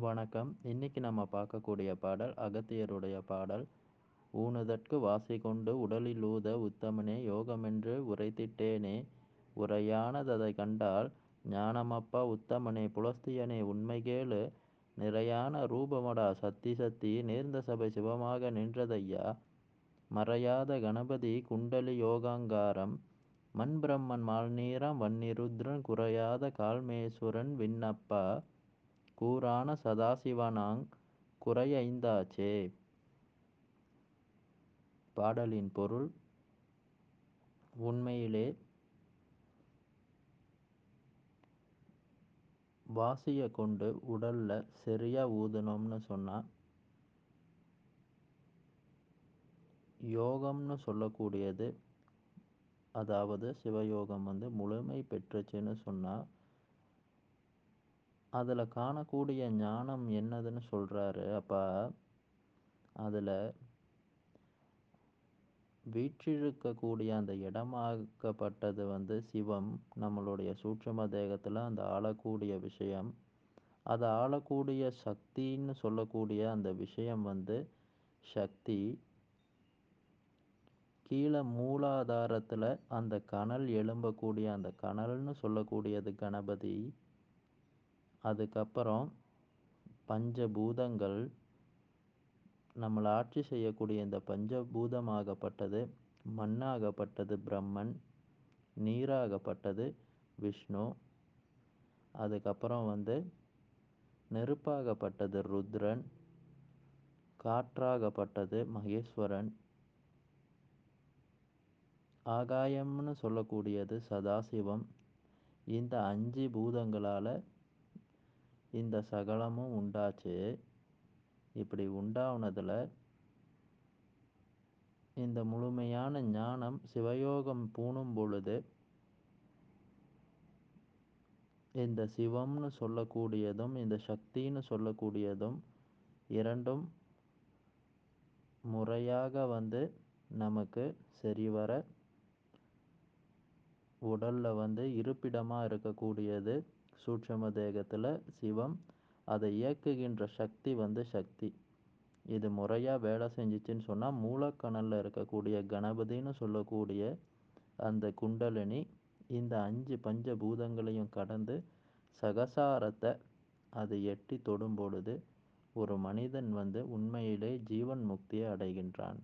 வணக்கம். இன்னைக்கு நம்ம பார்க்கக்கூடிய பாடல் அகத்தியருடைய பாடல். ஊனுதற்கு வாசை கொண்டு உடலிலூத உத்தமனே யோகமென்று உரைத்திட்டேனே. உரையானததை கண்டால் ஞானமப்பா உத்தமனே புலஸ்தியனே உண்மை கேளு. நிறையான ரூபமடா சத்தி சத்தி நேர்ந்த சபை சிவமாக நின்றதையா? மறையாத கணபதி குண்டலி யோகாங்காரம். மண் பிரம்மன் மால்நீரம் வன்னிருத்ரன் குறையாத கால்மேசுரன் விண்ணப்பா? கூரான சதாசிவனாங் குறையைந்தாச்சே. பாடலின் பொருள் உண்மையிலே வாசியை கொண்டு உடல்ல சரியா ஊதணும்னு சொன்னா யோகம்னு சொல்லக்கூடியது அதாவது சிவயோகம் வந்து முழுமை பெற்றுச்சுன்னு சொன்னா அதில் காணக்கூடிய ஞானம் என்னதுன்னு சொல்கிறாரு அப்போ அதில் வீற்றிருக்கக்கூடிய அந்த இடமாக்கப்பட்டது வந்து சிவம் நம்மளுடைய சூட்சம தேகத்தில் அந்த ஆளக்கூடிய விஷயம். அதை ஆளக்கூடிய சக்தின்னு சொல்லக்கூடிய அந்த விஷயம் வந்து சக்தி. கீழே மூலாதாரத்தில் அந்த கனல் எழும்பக்கூடிய அந்த கனல்னு சொல்லக்கூடியது கணபதி. அதுக்கப்புறம் பஞ்சபூதங்கள் நம்மளை ஆட்சி செய்யக்கூடிய இந்த பஞ்சபூதமாகப்பட்டது மண்ணாகப்பட்டது பிரம்மன் நீராகப்பட்டது விஷ்ணு அதுக்கப்புறம் வந்து நெருப்பாகப்பட்டது ருத்ரன் காற்றாகப்பட்டது மகேஸ்வரன் ஆகாயம்னு சொல்லக்கூடியது சதாசிவம். இந்த அஞ்சு பூதங்களால் இந்த சகலமும் உண்டாச்சு. இப்படி உண்டானதில் இந்த முழுமையான ஞானம் சிவயோகம் பூணும் பொழுது இந்த சிவம்னு சொல்லக்கூடியதும் இந்த சக்தின்னு சொல்லக்கூடியதும் இரண்டும் முறையாக வந்து நமக்கு சரிவர உடலில் வந்து இருப்பிடமாக இருக்கக்கூடியது. சூட்சம தேகத்தில் சிவம் அதை இயக்குகின்ற சக்தி வந்து சக்தி. இது முறையாக வேலை செஞ்சிச்சின்னு சொன்னால் மூலக்கணலில் இருக்கக்கூடிய கணபதினு சொல்லக்கூடிய அந்த குண்டலினி இந்த அஞ்சு பஞ்ச பூதங்களையும் கடந்து சகசாரத்தை அது எட்டி தொடும் பொழுது ஒரு மனிதன் வந்து உண்மையிலே ஜீவன் முக்தியை அடைகின்றான்.